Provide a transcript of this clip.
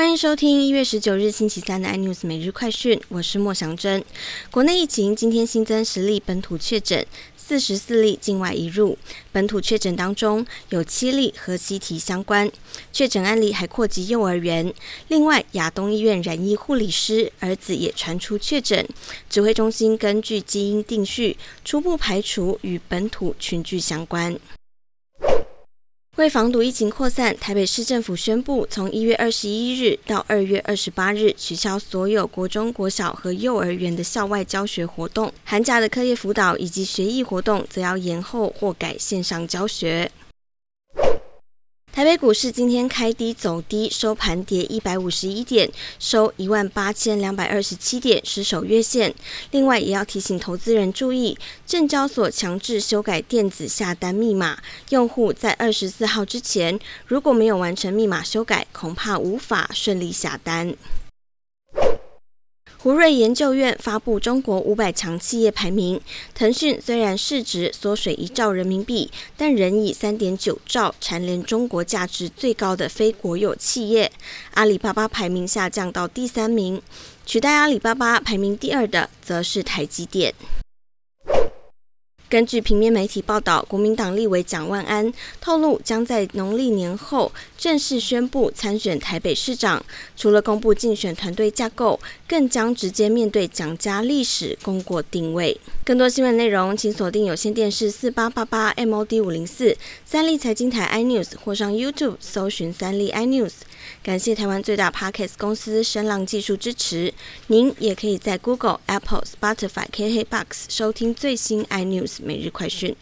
欢迎收听一月十九日星期三的 iNews 每日快讯，我是莫祥珍。国内疫情今天新增十例本土确诊，四十四例境外移入。本土确诊当中有七例和西提相关，确诊案例还扩及幼儿园。另外，亚东医院染疫护理师儿子也传出确诊，指挥中心根据基因定序，初步排除与本土群聚相关。为防堵疫情扩散，台北市政府宣布，从一月二十一日到二月二十八日，取消所有国中、国小和幼儿园的校外教学活动，寒假的课业辅导以及学艺活动则要延后或改线上教学。台北股市今天开低走低，收盘跌一百五十一点，收一万八千两百二十七点，失守月线。另外，也要提醒投资人注意，证交所强制修改电子下单密码，用户在二十四号之前如果没有完成密码修改，恐怕无法顺利下单。胡瑞研究院发布中国五百强企业排名，腾讯虽然市值缩水一兆人民币，但仍以三点九兆蝉联中国价值最高的非国有企业。阿里巴巴排名下降到第三名，取代阿里巴巴排名第二的则是台积电。根据平面媒体报道，国民党立委蒋万安透露，将在农历年后正式宣布参选台北市长。除了公布竞选团队架构，更将直接面对蒋家历史功过定位。更多新闻内容，请锁定有线电视四八八八 MOD 五零四三立财经台 iNews，或上 YouTube 搜寻三立 iNews。感谢台湾最大 Podcast 公司声浪技术支持。您也可以在 Google、Apple、Spotify、KKBox 收听最新 iNews。每日快讯。